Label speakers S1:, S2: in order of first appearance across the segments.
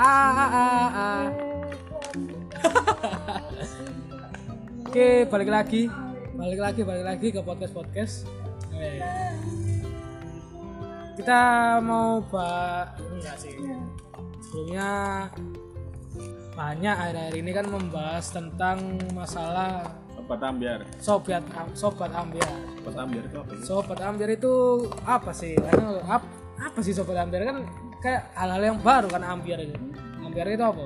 S1: Ah, ah, ah, ah. Oke, balik lagi. Balik lagi, balik lagi ke podcast-podcast. Kita mau bahas enggak sih. Sebelumnya banyak akhir-akhir ini kan membahas tentang masalah
S2: Sobat ambiar.
S1: sobat sobat ambiar.
S2: Sobat ambiar itu apa sih?
S1: Sobat ambiar itu apa sih? Karena apa, apa sih sobat ambiar kan kayak hal-hal yang baru kan ambiar itu. Ambiar itu apa?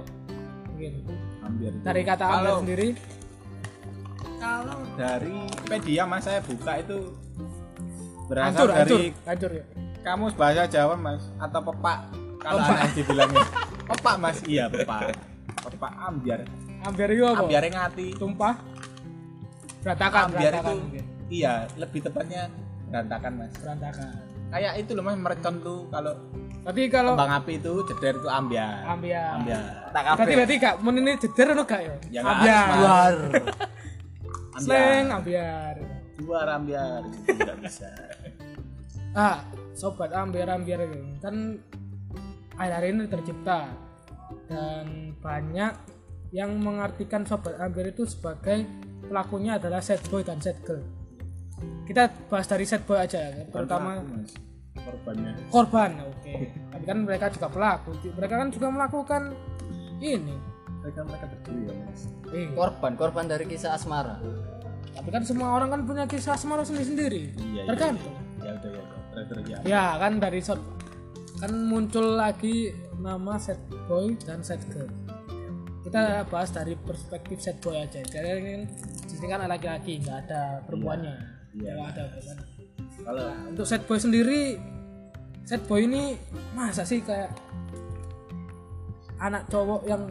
S1: Mungkin
S2: Ambiar itu.
S1: dari kata ambiar
S2: Kalau-
S1: sendiri.
S2: Kalau dari media mas saya buka itu berasal
S1: Hancur, hancur,
S2: dari
S1: hancur ya.
S2: kamus bahasa Jawa mas atau pepak kalau
S1: Pepak.
S2: anak dibilangnya pepak mas iya pepak pepak ambiar
S1: Ambiar itu apa?
S2: ambiar ngati
S1: Tumpah. Berantakan,
S2: ambiar
S1: berantakan
S2: itu
S1: mungkin.
S2: iya lebih tepatnya berantakan mas
S1: Berantakan.
S2: Kayak itu loh mas merecon tuh kalau
S1: Tapi kalau
S2: kembang api itu jeder itu ambiar
S1: ambiar.
S2: ambiar tak
S1: Berarti berarti gak ini jeder atau gak ya?
S2: Ya, nggak
S1: ambiar.
S2: Mas.
S1: Slang ambiar.
S2: luar ambiar gitu, tidak bisa
S1: Ah, sobat ambiar-ambiar ini kan akhir-akhir ini tercipta dan banyak yang mengartikan sobat ambiar itu sebagai pelakunya adalah sad boy dan sad girl. Kita bahas dari sad boy aja, terutama
S2: korbannya
S1: korban. Oke. Tapi kan mereka juga pelaku. Mereka kan juga melakukan ini.
S2: mereka mereka berdua mas
S1: Eh,
S3: korban korban dari kisah asmara
S1: tapi kan semua orang kan punya kisah asmara sendiri-sendiri.
S2: Iya, iya.
S1: Tergantung.
S2: ya udah ya udah. ya
S1: Ya kan dari shot kan muncul lagi nama set boy dan set girl. Kita bahas dari perspektif set boy aja. Jadi kan di sini kan laki-laki, nggak ada perempuannya.
S2: Iya.
S1: Nggak ada perempuan.
S2: kalau
S1: Nah, untuk set boy sendiri, set boy ini masa sih kayak anak cowok yang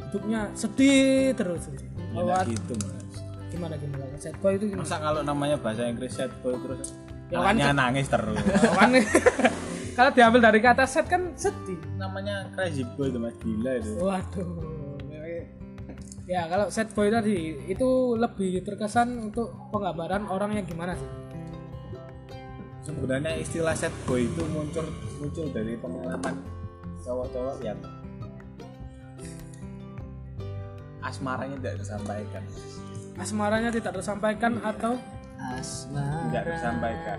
S1: hidupnya sedih terus.
S2: ya nggak
S1: Lewat
S2: gitu mas
S1: gimana gimana set boy itu gimana?
S2: masa kalau namanya bahasa Inggris set boy terus
S1: Ya kan,
S2: nangis terus
S1: Kan kalau diambil dari kata set kan sedih.
S2: namanya crazy boy itu mas gila itu
S1: Waduh. Ya kalau set boy tadi itu lebih terkesan untuk penggambaran orang yang gimana sih?
S2: sebenarnya istilah set boy itu muncul muncul dari pengalaman cowok-cowok yang asmaranya tidak tersampaikan.
S1: Asmaranya tidak tersampaikan atau?
S3: Asmara
S2: tidak tersampaikan.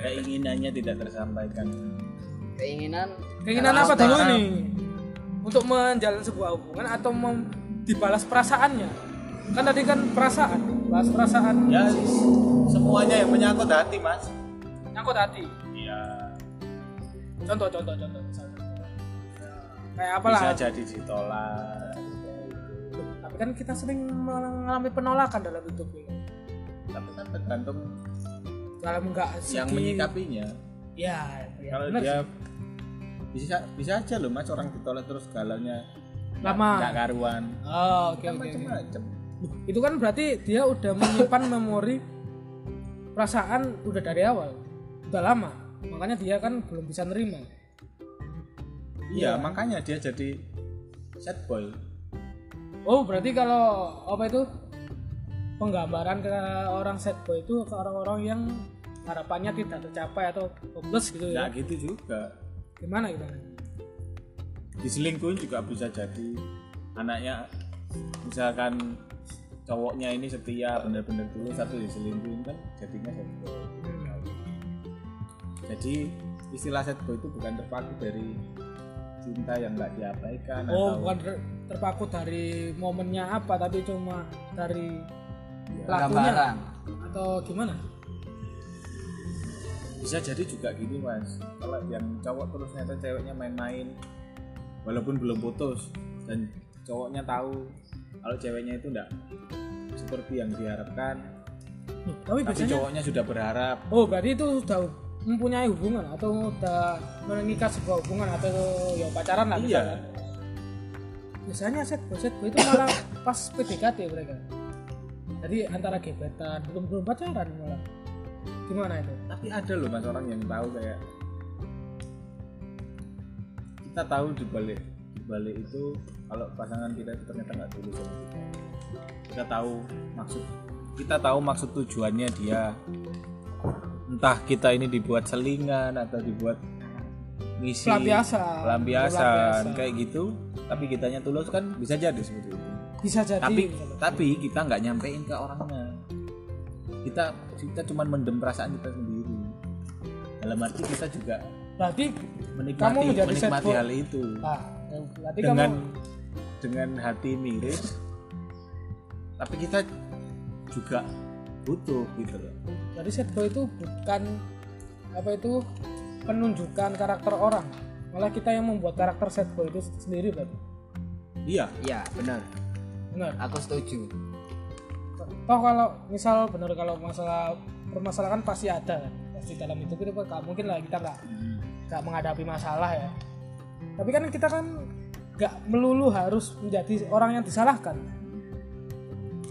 S2: Keinginannya tidak tersampaikan.
S3: Keinginan
S1: keinginan apa dulu nih? Untuk menjalin sebuah hubungan atau mem- dibalas perasaannya? Kan tadi kan perasaan, balas perasaan
S2: ya semuanya yang menyangkut hati mas
S1: nyangkut hati.
S2: iya
S1: Contoh, contoh, contoh. misalnya. Kayak apa
S2: bisa
S1: lah?
S2: jadi ditolak
S1: Tapi kan kita sering mengalami penolakan dalam hidup ini.
S2: tapi kan tergantung
S1: Dalam enggak
S2: yang menyikapinya
S1: Ya, ya
S2: kalau
S1: bener
S2: dia bisa bisa aja loh mas orang ditolak terus galaunya
S1: lama.
S2: nggak karuan
S1: Oh, oke
S2: kan
S1: oke. Itu kan berarti dia udah menyimpan memori perasaan udah dari awal. Udah lama. Makanya dia kan belum bisa nerima.
S2: iya makanya dia jadi sad boy
S1: Oh, berarti kalau apa itu penggambaran ke orang sad boy itu ke orang-orang yang harapannya tidak tercapai atau hopeless gitu ya.
S2: nggak gitu juga
S1: Gimana gimana?
S2: Diselingkuhin juga bisa jadi. Anaknya misalkan cowoknya ini setia benar-benar tulus satu diselingkuhin kan jadinya sad boy. Jadi istilah sad boy itu bukan terpaku dari cinta yang nggak diabaikan
S1: Oh,
S2: atau
S1: bukan ter- terpaku dari momennya apa tapi cuma dari
S2: Ya,
S1: pelakunya?
S3: gambaran.
S1: Atau gimana?
S2: bisa jadi juga gini mas. Kalau yang cowok terus ternyata ceweknya main-main walaupun belum putus dan cowoknya tahu kalau ceweknya itu enggak seperti yang diharapkan
S1: tapi
S2: tapi
S1: biasanya
S2: cowoknya sudah berharap
S1: Oh berarti itu sudah mempunyai hubungan atau udah mengikat sebuah hubungan atau ya pacaran lah
S2: iya.
S1: Biasanya set set itu malah pas PDKT mereka. Jadi antara gebetan belum belum pacaran malah. Gimana itu?
S2: tapi ada loh mas orang yang tahu kayak kita tahu di balik di balik itu kalau pasangan kita itu ternyata nggak tulus sama kita. Kita tahu maksud kita tahu maksud tujuannya dia. Entah kita ini dibuat selingan atau dibuat ngisi
S1: Pelampiasan.
S2: pelampiasan
S1: Pelampiasan.
S2: kayak gitu. Tapi kitanya tulus kan bisa jadi seperti itu.
S1: Bisa jadi.
S2: Tapi tapi kita nggak nyampein ke orangnya. Kita kita cuma mendem perasaan kita sendiri. Dalam arti kita juga
S1: berarti
S2: menikmati
S1: Kamu menjadi
S2: menikmati hal itu.
S1: Ah berarti
S2: dengan
S1: kamu
S2: dengan hati miris. Tapi kita juga butuh gitu loh.
S1: Jadi sad boy itu bukan apa itu penunjukan karakter orang. Malah kita yang membuat karakter sad boy itu sendiri berarti
S2: iya.
S3: Iya, benar.
S1: benar.
S3: Aku setuju.
S1: toh kalau misal benar kalau masalah permasalahan pasti ada kan pasti dalam itu kita nggak mungkin lah kita nggak nggak menghadapi masalah ya. Tapi kan kita kan nggak melulu harus menjadi orang yang disalahkan.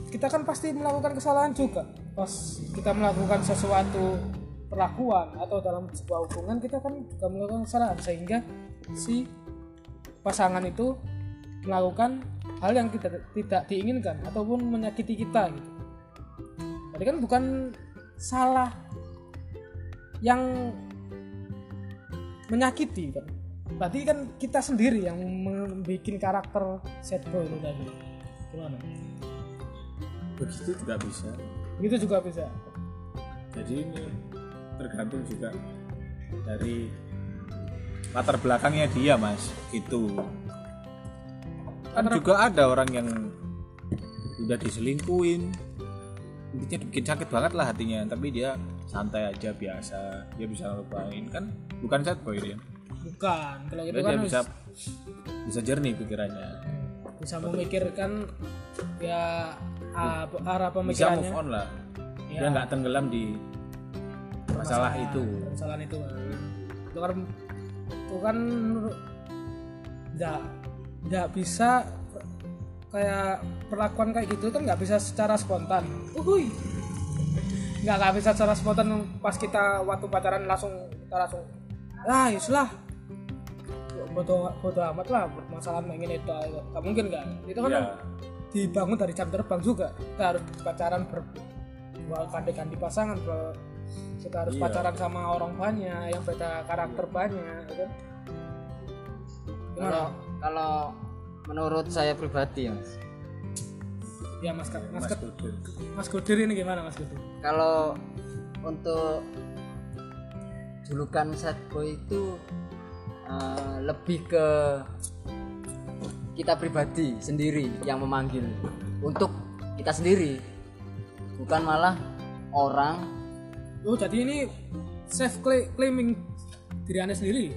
S1: Kita kan pasti melakukan kesalahan juga. Pas kita melakukan sesuatu perlakuan atau dalam sebuah hubungan kita kan juga melakukan kesalahan. Sehingga si pasangan itu melakukan hal yang tidak tidak diinginkan ataupun menyakiti kita gitu. Jadi kan bukan salah yang menyakiti kan. Berarti kan kita sendiri yang membuat karakter sad boy itu tadi. Gimana?
S2: begitu juga bisa
S1: Gitu juga bisa.
S2: jadi ini tergantung juga dari latar belakangnya dia mas itu kan juga ada orang yang udah diselingkuin intinya bikin sakit banget lah hatinya tapi dia santai aja biasa dia bisa lupain kan bukan sad boy dia
S1: Bukan. Kalau gitu
S2: Dia
S1: kan
S2: dia bisa
S1: bisa,
S2: bisa jernih pikirannya
S1: bisa memikirkan ya ah, arah
S2: bisa
S1: pemikirannya.
S2: move on lah
S1: Ya.
S2: dia nggak tenggelam di masalah itu
S1: Permasalahan itu. Itu kan itu kan nggak nggak bisa kayak perlakuan kayak gitu kan nggak bisa secara spontan. Uhuy. Nggak nggak bisa secara spontan pas kita waktu pacaran langsung kita langsung ah yuslah bodoh bodoh amat lah masalah ingin itu nggak mungkin nggak itu kan
S2: Iya.
S1: dibangun dari jam terbang juga kita harus pacaran ber ganti-ganti pasangan bro kita harus
S2: Iya.
S1: pacaran sama orang banyak yang beda karakter banyak ya kan
S3: Kalau kalau menurut saya pribadi ya, Mas.
S1: ya mas mas
S2: mas Kudur.
S1: mas Gudir ini gimana mas Gudir
S3: Kalau untuk julukan sad boy itu eh, lebih ke kita pribadi sendiri yang memanggil. Untuk kita sendiri. Bukan malah orang.
S1: Oh jadi ini self cla- claiming diri anda sendiri?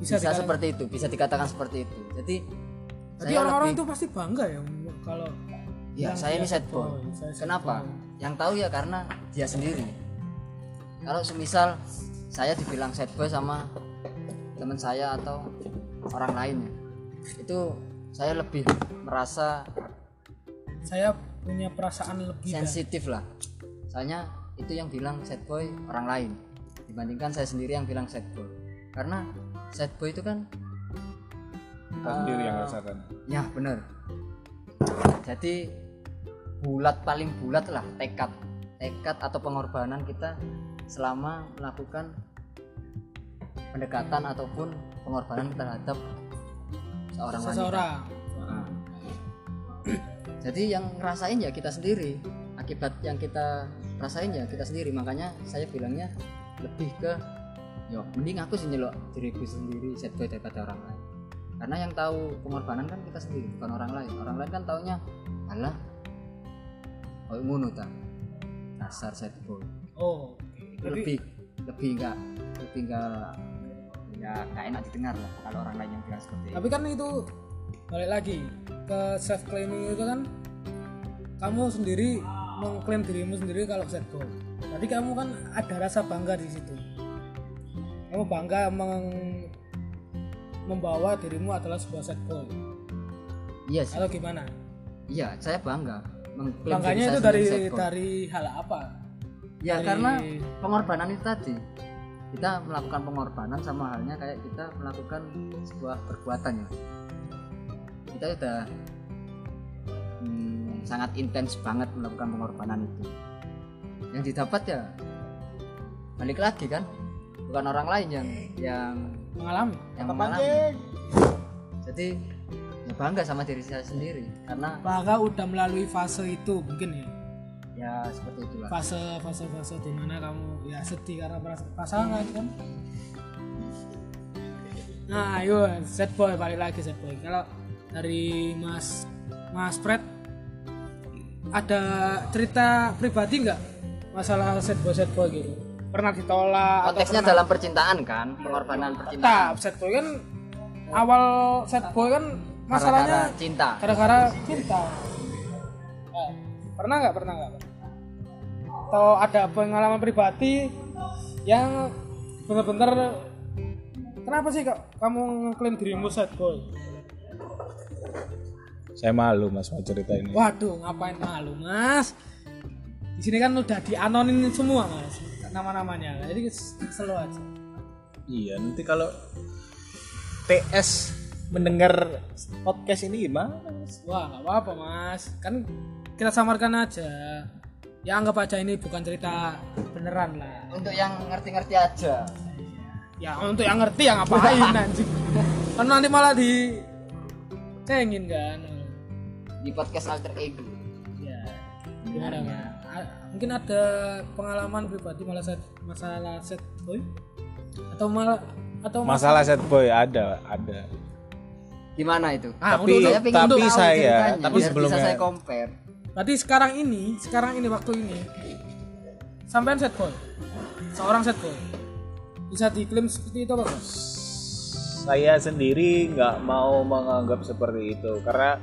S1: Bisa,
S3: bisa,
S1: dikatakan-
S3: seperti itu bisa dikatakan seperti itu. Jadi
S1: jadi
S3: saya
S1: orang-orang
S3: lebih-
S1: itu pasti bangga ya kalau
S3: ya saya ini sad boy kenapa?
S1: boy.
S3: yang tahu ya karena dia sendiri. Kalau semisal saya dibilang sad boy sama teman saya atau orang lain ya, itu saya lebih merasa
S1: saya punya perasaan lebih dah.
S3: sensitif lah. Soalnya itu yang bilang sad boy orang lain dibandingkan saya sendiri yang bilang sad boy. Karena sad boy itu kan
S2: Kita sendiri yang rasakan.
S3: Ya bener jadi bulat paling bulat lah tekad. Tekad atau pengorbanan kita selama melakukan pendekatan ataupun pengorbanan terhadap seorang wanita.
S1: Seseorang.
S3: Nah. jadi yang ngerasain ya kita sendiri. Akibat yang kita rasain ya kita sendiri. Makanya saya bilangnya lebih ke yo mending aku sih nyelok diriku sendiri set boy daripada orang lain karena yang tahu pengorbanan kan kita sendiri bukan orang lain. Orang lain kan taunya alah oh ngono ta? Dasar set boy
S1: oh
S3: Itu lebih lebih enggak lebih enggak ya enggak enak didengar lah kalau orang lain yang bilang seperti itu.
S1: tapi kan itu balik lagi ke self claiming itu kan kamu sendiri mengklaim dirimu sendiri kalau sad boy berarti kamu kan ada rasa bangga di situ. Kamu bangga meng- membawa dirimu adalah sebuah sad boy
S3: iya sih
S1: atau gimana
S3: Iya, saya bangga.
S1: bangganya itu dari dari hal apa
S3: ya
S1: dari-
S3: karena pengorbanan itu tadi. Kita melakukan pengorbanan sama halnya kayak kita melakukan sebuah perbuatan ya. Kita udah hmm, sangat intens banget melakukan pengorbanan itu. Yang didapat ya balik lagi kan, bukan orang lain yang yang
S1: mengalami.
S3: Yang mengalami. Jadi ya bangga sama diri saya sendiri karena
S1: Baga udah melalui fase itu mungkin ya?
S3: Ya seperti itulah
S1: fase fase fase di mana kamu ya sedih karena merasa pasangan kan? Nah ayo set boy balik lagi set boy. Kalau dari mas mas Fred ada cerita pribadi nggak? Masalah set boy set boy gitu pernah ditolak atau
S3: konteksnya
S1: pernah-
S3: dalam percintaan kan pengorbanan percintaan
S1: Nah, set boy kan awal set boy kan masalahnya
S3: Gara-gara cinta
S1: gara-gara cinta. Nah, pernah nggak? Pernah nggak? Atau ada pengalaman pribadi yang benar-benar kenapa sih kak kamu ngeklaim dirimu sad boy?
S2: saya malu mas mau cerita ini
S1: Waduh, ngapain malu mas? Di sini kan udah dianonin semua mas, nama-namanya. Jadi selo aja.
S2: iya nanti kalau TS mendengar podcast ini gimana mas
S1: Wah, nggak apa-apa mas. Kan kita samarkan aja. Ya anggap aja ini bukan cerita beneran lah.
S3: untuk yang ngerti-ngerti aja
S1: Ya untuk yang ngerti ya ngapain anjing. Kan nanti malah di cengin kan.
S3: di podcast alter ego
S1: Ya. Gimana Mas? Mungkin ada pengalaman pribadi malah set, masalah set boy? Atau malah atau
S2: masalah set boy ada ada.
S3: Gimana itu?
S1: Ah,
S2: Tapi-
S1: untuk-
S2: tapi
S3: tahu
S2: saya-
S3: ceritanya,
S2: tapi
S3: biar
S2: sebelumnya-
S3: bisa saya compare.
S1: Berarti sekarang ini, sekarang ini waktu ini sampean set boy. Seorang set boy. Bisa diklaim seperti itu apa,
S2: saya sendiri nggak mau menganggap seperti itu karena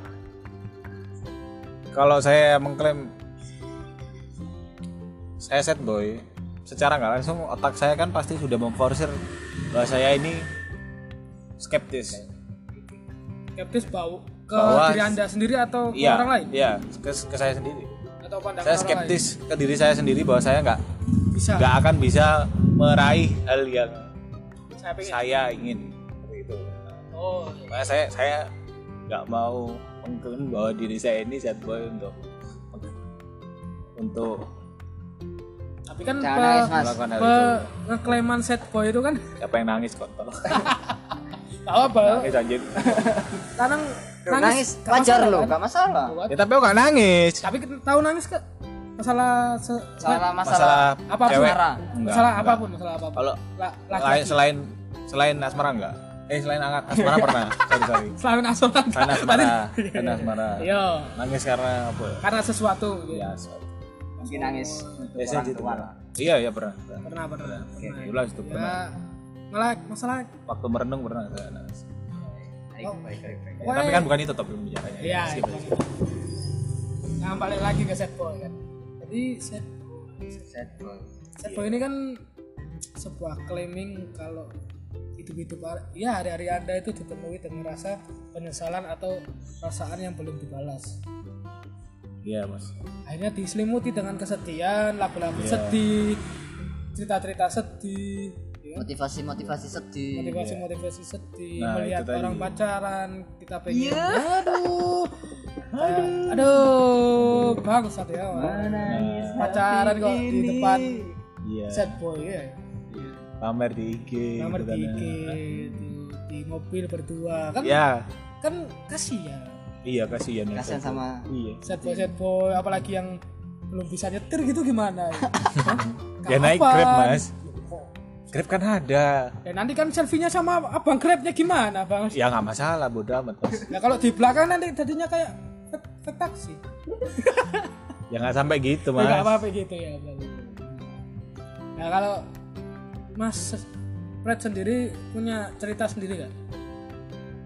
S2: kalau saya mengklaim saya set boy secara nggak langsung otak saya kan pasti sudah memforsir bahwa saya ini skeptis
S1: Skeptis bau ke
S2: Bahwa-
S1: diri Anda sendiri atau ke
S2: iya
S1: orang lain?
S2: iya ke, ke saya sendiri
S1: Atau pandangan
S2: saya
S1: orang
S2: skeptis ke diri saya sendiri bahwa saya nggak
S1: lain? Bisa.
S2: nggak akan bisa meraih hal yang
S1: Saya pengen.
S2: saya ingin itu
S1: Oh,
S2: Makanya saya saya nggak mau mengklaim bahwa diri saya ini sad boy untuk untuk
S1: tapi kan
S3: Jangan
S1: pe,
S3: nangis, Mas.
S1: pe,
S2: itu.
S1: ngeklaiman set boy itu kan
S2: Siapa yang nangis kontol?
S1: tahu apa?
S2: nangis anjir.
S1: Kadang
S3: nangis,
S1: gak
S3: wajar
S1: masalah,
S3: loh
S1: kan?
S3: gak masalah
S2: Ya tapi aku nggak nangis.
S1: Tapi kita tahu nangis ke masalah se-
S3: masalah masalah
S2: Masalah
S1: apa pun.
S2: cewek.
S3: Asmara.
S2: Enggak,
S1: masalah
S2: enggak.
S1: apa pun, masalah apa pun.
S2: Kalau
S1: La-
S2: lain,
S1: laki-laki.
S2: selain selain asmara enggak? Eh selain angkat asmara pernah. Sorry sorry.
S1: selain asuhan.
S2: Selain asmara, selain asmara.
S1: Iya,
S2: Nangis karena apa?
S1: karena sesuatu gitu.
S2: Ya, sorry.
S3: Mungkin nangis
S2: Biasanya
S3: orang
S2: gitu.
S3: tua
S2: pernah. Iya iya pernah. pernah.
S1: Pernah, pernah. pernah.
S2: Jelas itu pernah.
S1: Ya, malah masalah
S2: Waktu merenung pernah saya nangis.
S3: baik baik baik baik.
S2: Tapi kan bukan itu topik pembicaranya.
S1: Iya.
S2: Aja.
S1: Nah, balik lagi ke set boy kan. Jadi set
S3: Sad boy.
S1: set boy ini kan sebuah claiming kalau hidup-hidup ya hari-hari Anda itu dipenuhi dengan rasa penyesalan atau perasaan yang belum dibalas.
S2: Iya mas.
S1: Akhirnya diselimuti dengan kesedihan, lagu-lagu
S2: Iya.
S1: sedih, cerita-cerita sedih, ya.
S3: motivasi motivasi sedih
S1: motivasi-motivasi sedih,
S2: Nah,
S1: melihat orang pacaran, kita pengen, aduh, aduh, aduh, bangsat ya, pacaran kok di depan
S2: Iya.
S1: sad boy ya,
S2: Pamer di IG.
S1: kamar
S2: gitu
S1: di
S2: kan,
S1: IG,
S2: ya.
S1: di, di mobil berdua, kan,
S2: Iya.
S1: kan kasihan,
S2: Iya kasihan ya.
S3: kasihan sama
S2: Iya.
S1: sad boy, sad boy, apalagi yang belum bisa nyetir gitu gimana?
S2: Ya naik? Grab mas. Grab kan ada.
S1: Ya nanti kan selfie-nya sama abang Grabnya gimana bang?
S2: Ya nggak masalah bodo amat mas.
S1: Ya kalau di belakang nanti jadinya kayak fake taksi.
S2: Ya nggak sampai gitu
S1: Ya,
S2: mas.
S1: nggak apa-apa gitu ya. Nah kalau Mas Fred sendiri punya cerita sendiri nggak?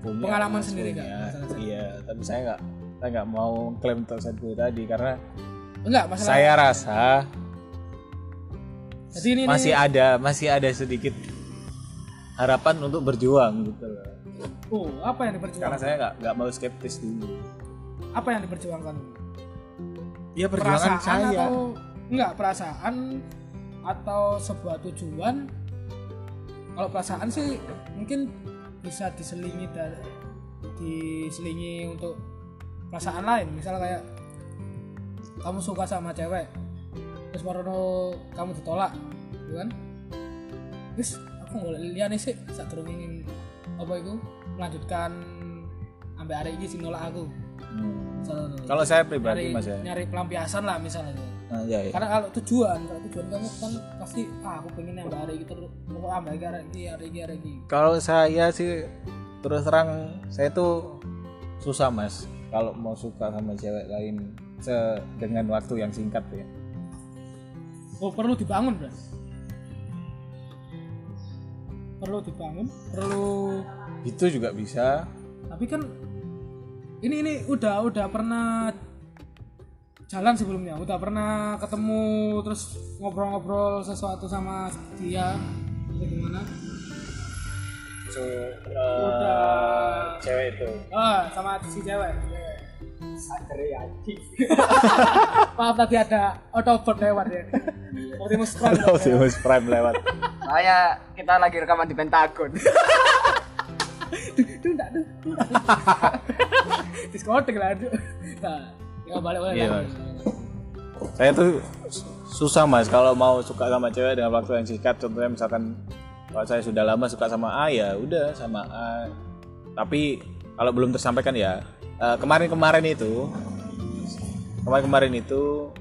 S2: Punya,
S1: pengalaman
S2: Mas,
S1: sendiri
S2: punya.
S1: nggak? Masalah-
S2: Tapi saya nggak saya nggak mau klaim untuk boy tadi karena
S1: Enggak masalah.
S2: saya rasa
S1: Jadi ini
S2: masih
S1: ini,
S2: ada masih ada sedikit harapan untuk berjuang gitu loh.
S1: oh, apa yang
S2: Karena
S1: diperjuangkan?
S2: saya nggak nggak mau skeptis dulu.
S1: Apa yang diperjuangkan?
S2: Ya perjuangan
S1: perasaan
S2: saya.
S1: atau enggak perasaan atau sebuah tujuan? Kalau perasaan sih mungkin bisa diselingi dari diselingi untuk perasaan lain, misalnya kayak kamu suka sama cewek, terus baru kamu ditolak, gitu kan? Terus aku boleh liane sih saat ingin apa itu melanjutkan sampai hari ini sih nolak aku
S2: Hmm.
S1: Misalnya,
S2: Kalau saya pribadi
S1: nyari,
S2: mas ya.
S1: nyari pelampiasan lah misalnya
S2: Nah, iya, iya.
S1: karena kalau tujuan kalau tujuan kamu kan pasti ah aku pengen yang hari gitu mau ambil hari ini hari ini hari ini
S2: Kalau saya sih terus terang saya tuh susah mas. Kalau mau suka sama cewek lain se- dengan waktu yang singkat ya.
S1: oh perlu dibangun bro perlu dibangun? Perlu
S2: Itu juga bisa.
S1: tapi kan ini ini udah udah pernah jalan sebelumnya. Udah pernah ketemu terus ngobrol-ngobrol sesuatu sama dia. Atau gimana
S2: So,
S1: udah
S2: cewek itu.
S1: ah sama si cewek maaf tadi ada Autobot lewat ya Optimus Prime
S2: Optimus Prime lewat.
S3: saya kita lagi rekaman di Pentagon
S1: tuh enggak tuh diskotek lah tuh nah ya balik balik
S2: Iya. Saya tuh susah mas kalau mau suka sama cewek dengan waktu yang singkat. Contohnya misalkan kalau saya sudah lama suka sama A ya udah sama A. Tapi kalau belum tersampaikan ya eh, kemarin-kemarin itu kemarin-kemarin itu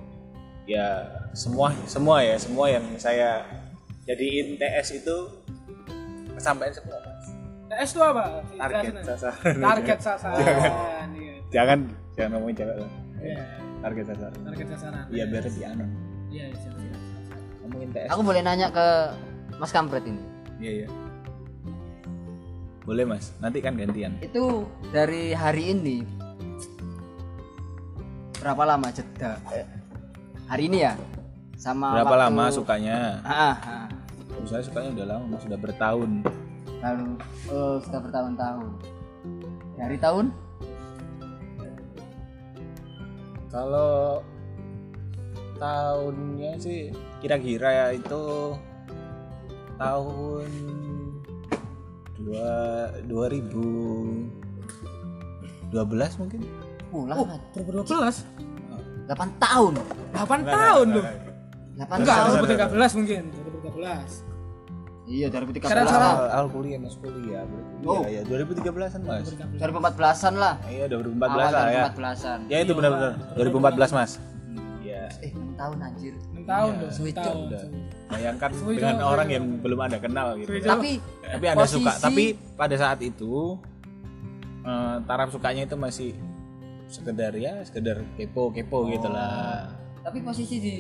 S2: ya semua semua ya semua yang saya jadiin TS itu kesampaian semua.
S1: TS itu apa
S2: Target sasaran.
S1: target sasaran iya.
S2: Jangan jangan ngomongin cewek lah.
S1: Iya,
S2: Target sasaran.
S1: target sasaran
S2: Iya biar lebih aman.
S1: iya.
S2: Ngomongin TS.
S3: aku boleh nanya ke Mas Kampret ini
S2: Iya iya. Boleh mas, nanti kan gantian.
S3: itu dari hari ini berapa lama jeda eh, hari ini ya sama
S2: Berapa
S3: waktu-
S2: lama sukanya?
S3: ah, ah.
S2: Oh, saya sukanya udah lama, mas sudah bertahun.
S3: lalu oh, sudah bertahun-tahun dari tahun
S2: Kalau tahunnya sih kira-kira ya itu tahun dua 2012 mungkin.
S3: oh,
S1: oh
S3: lama
S1: 2012
S3: 8 tahun
S1: 8 tahun loh
S3: 8
S1: enggak
S3: tahun
S1: 2013 mungkin 2013
S3: iya 2013
S1: Sekarang- sekarang-
S2: Awal, awal kuliah mas kuliah. berarti.
S3: Oh.
S2: Iya, ya 2013an mas.
S3: 2014an lah
S2: Iya 2014
S3: awal
S2: lah ya.
S3: 2014an
S2: Ya itu benar-benar 2014 mas. Iya.
S3: eh 6 tahun anjir
S1: 6 tahun
S2: Iya,
S1: loh
S3: suwi,
S1: 6 tahun
S2: Udah. Bayangkan dengan orang yang belum ada kenal gitu.
S3: Tapi
S2: Tapi anda suka. Tapi pada saat itu eh, taraf sukanya itu masih sekedar ya sekedar kepo-kepo gitu lah.
S3: tapi posisi di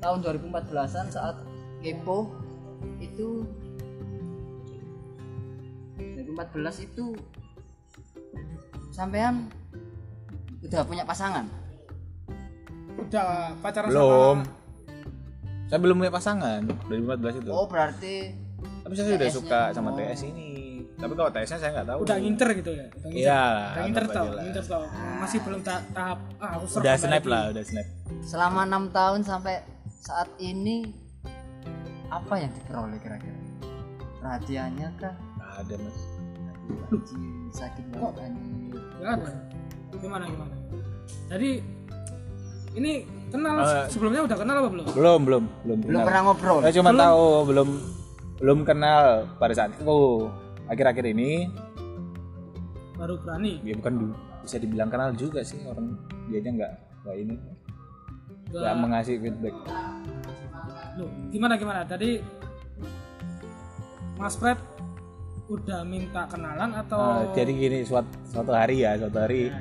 S3: tahun 2014an saat kepo itu 2014 itu sampean udah punya pasangan
S1: udah pacaran
S2: Belum.
S1: sama
S2: Saya belum punya pasangan 2014 itu.
S3: oh berarti
S2: Tapi saya sudah suka sama
S3: Oh.
S2: TS ini. Tapi kalau TS-nya saya nggak tahu.
S1: udah nginter gitu ya udah nginter
S2: Iya,
S1: udah nginter
S2: lah.
S1: nginter tau masih belum ta- tahap ah aku
S2: Udah snap lah, udah snap.
S3: selama enam tahun sampai saat ini apa yang diperoleh kira-kira perhatiannya kah
S2: Nggak ada mas.
S3: Anjir, sakit banget anjir
S1: Gak ada. Gimana gimana? Jadi ini kenal
S2: Eh,
S1: sebelumnya udah kenal apa belum?
S2: Belum, belum, belum.
S3: belum
S2: kenal.
S3: pernah ngobrol
S2: Saya cuma tahu belum belum kenal pada saat itu. Akhir-akhir ini
S1: Baru berani.
S2: ya bukan du- bisa dibilang kenal juga sih orang dianya nggak nggak ini nggak mengasih feedback.
S1: Loh, gimana gimana? Tadi Mas Fred udah minta kenalan atau
S2: Nah, jadi gini suatu, suatu hari ya suatu hari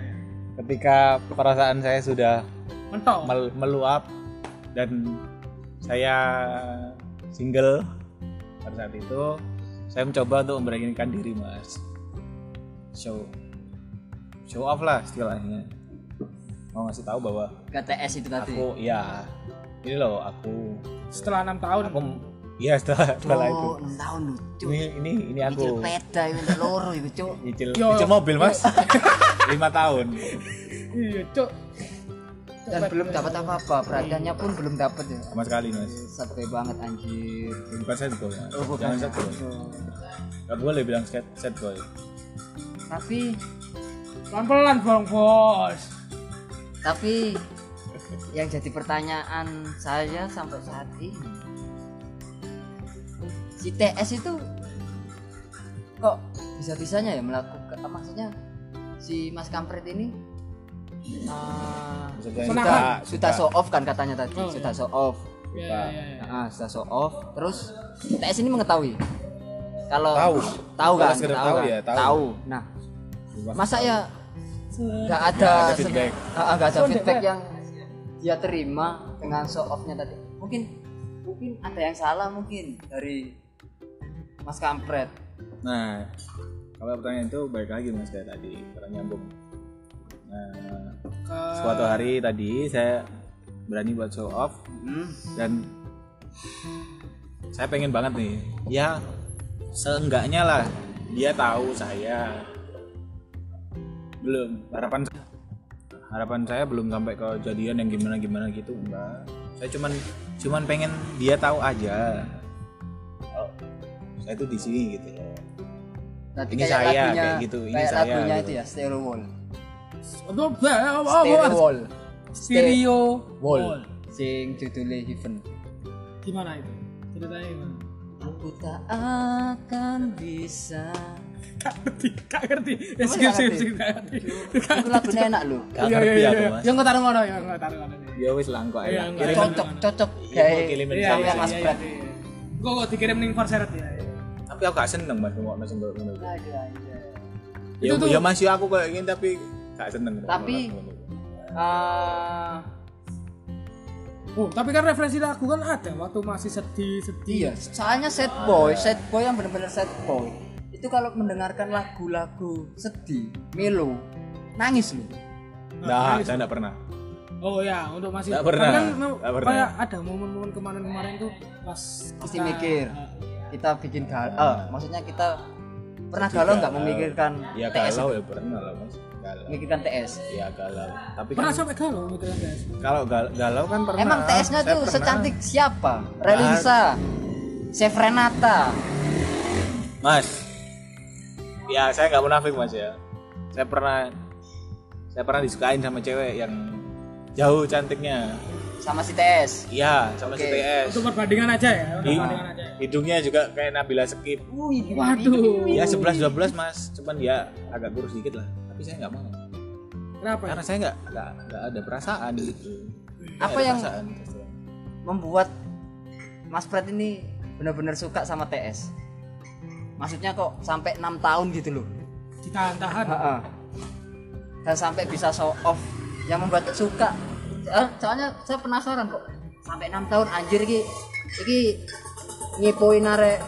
S2: ketika perasaan saya sudah
S1: mentok?
S2: mel- meluap dan saya single pada saat itu. Saya mencoba untuk memberanikan diri mas. Show show off lah istilahnya. Mau ngasih tahu bahwa
S3: KTS itu tadi?
S2: aku ya ini loh aku
S1: Setelah enam tahun.
S2: aku ya setelah setelah itu.
S3: oh 6 tahun lucu
S2: ini ini ini
S3: nyicil
S2: aku
S3: peda itu loro itu cuk.
S2: Nyicil nyicil mobil mas. Lima tahun.
S1: Iya, Cuk.
S3: Dan belum dapat apa-apa perhatiannya pun belum dapat ya.
S2: Sama sekali mas.
S3: Sampai banget anjir.
S2: Bukan sad boy mas.
S3: oh bukan.
S2: jangan sad boy. Nggak boleh bilang sad, sad boy.
S3: Tapi
S1: Pelan-pelan bang bos.
S3: tapi yang jadi pertanyaan saya sampai saat ini si TS itu kok bisa-bisanya ya melakukan maksudnya si Mas Kampret ini uh,
S2: Bisa jadi
S1: Menahan.
S2: suka,
S3: sudah show off kan katanya tadi
S1: Oh,
S3: sudah show off
S1: ya, ya, ya.
S3: Ah, sudah show off terus TS ini mengetahui kalau
S2: Tahu.
S3: tahu kan tahu,
S2: tahu
S3: kan?
S2: ya, tahu.
S3: nah
S2: Suka.
S3: masa ya nggak ada
S2: Nggak ada feedback.
S3: Ah, ah, nggak ada feedback
S1: effect.
S3: yang dia terima dengan show offnya tadi mungkin mungkin ada yang salah mungkin dari Mas Kampret
S2: Nah, kalau pertanyaan itu balik lagi mas kayak tadi, karena nyambung. Nah,
S1: Ke-
S2: suatu hari tadi saya berani buat show off
S3: Hmm.
S2: dan saya pengen banget nih, ya seenggaknya lah dia tahu saya. Belum. Harapan harapan saya belum sampai ke jadian yang gimana gimana gitu enggak saya cuman cuman pengen dia tahu aja. Oh, saya tuh di sini gitu
S3: Berarti
S2: Ini
S3: kayak
S2: saya,
S3: lagunya,
S2: kayak gitu, ini
S3: kayak
S2: saya,
S3: lagunya
S2: gitu.
S3: itu ya Stereo Wall Stereo? Wall
S1: Stereo
S3: Wall
S1: Wall.
S3: sing judulnya Heaven
S1: Gimana itu? Ceritanya gimana?
S3: aku tak akan bisa
S1: Gak ngerti, gak ngerti. Ya
S3: gak
S1: skip
S3: ngerti? itu lagunya enak loh
S1: Iya,
S2: ngerti
S1: iya,
S2: aku
S1: iya.
S2: mas
S1: Yang kau taruh mana? Yang kau taruh mana?
S2: ya wis lah kok
S1: Iya,
S2: enak
S3: cocok cocok
S2: Iya,
S3: kayak
S1: Iya,
S2: sama
S1: iya,
S3: Mas
S1: iya, iya, iya. Kok kok dikirim ning Forseret ya?
S2: tapi aku gak seneng mas ngomong nasi ngono
S3: Aduh, anjay.
S2: ya, ya masih aku kayak gini tapi gak seneng.
S3: Tapi- Ah,
S1: Oh, tapi kan referensi lagu kan ada waktu masih sedih-sedih.
S3: iya soalnya sad boy sad boy yang benar-benar sad boy. Itu kalau mendengarkan lagu-lagu sedih melo nangis loh.
S2: Nah saya gak pernah.
S1: Oh ya, untuk masih
S2: Nggak pernah,
S1: kan kayak
S2: pernah.
S1: ada momen-momen kemarin-kemarin tuh pas
S3: pasti
S1: kita-
S3: mikir
S1: Ah,
S3: kita bikin galau. Maksudnya kita pernah galau nggak memikirkan
S2: ya
S3: TS
S2: galau ya pernah lah mas galau.
S3: Memikirkan TS
S2: ya galau. Tapi
S1: Pernah
S2: kan
S1: sampai galau mikirin guys.
S2: kalau gal- galau kan pernah.
S3: Emang TS-nya tuh
S2: pernah.
S3: secantik siapa? Relisa Chef Renata.
S2: Mas. Ya saya nggak munafik mas ya. Saya pernah saya pernah disukain sama cewek yang jauh cantiknya.
S3: Sama si TS
S2: iya sama si
S3: Oke.
S2: TS
S1: Untuk perbandingan aja ya, untuk
S2: Hi-
S1: perbandingan aja.
S2: hidungnya juga kayak Nabila Sekip
S1: Waduh.
S2: ya 11 12 mas. Cuman dia agak kurus dikit lah tapi saya nggak mau
S1: Kenapa? ya?
S2: karena saya nggak nggak nggak ada perasaan gitu Nggak
S3: Apa
S2: ada
S3: yang-
S2: perasaan.
S3: membuat Mas Fred ini benar-benar suka sama TS maksudnya kok sampai enam tahun gitu loh
S1: Ditahan-tahan.
S3: Dan sampai bisa show off yang membuat suka Eh, soalnya saya penasaran kok sampai enam tahun anjir ki iki ngepoin arek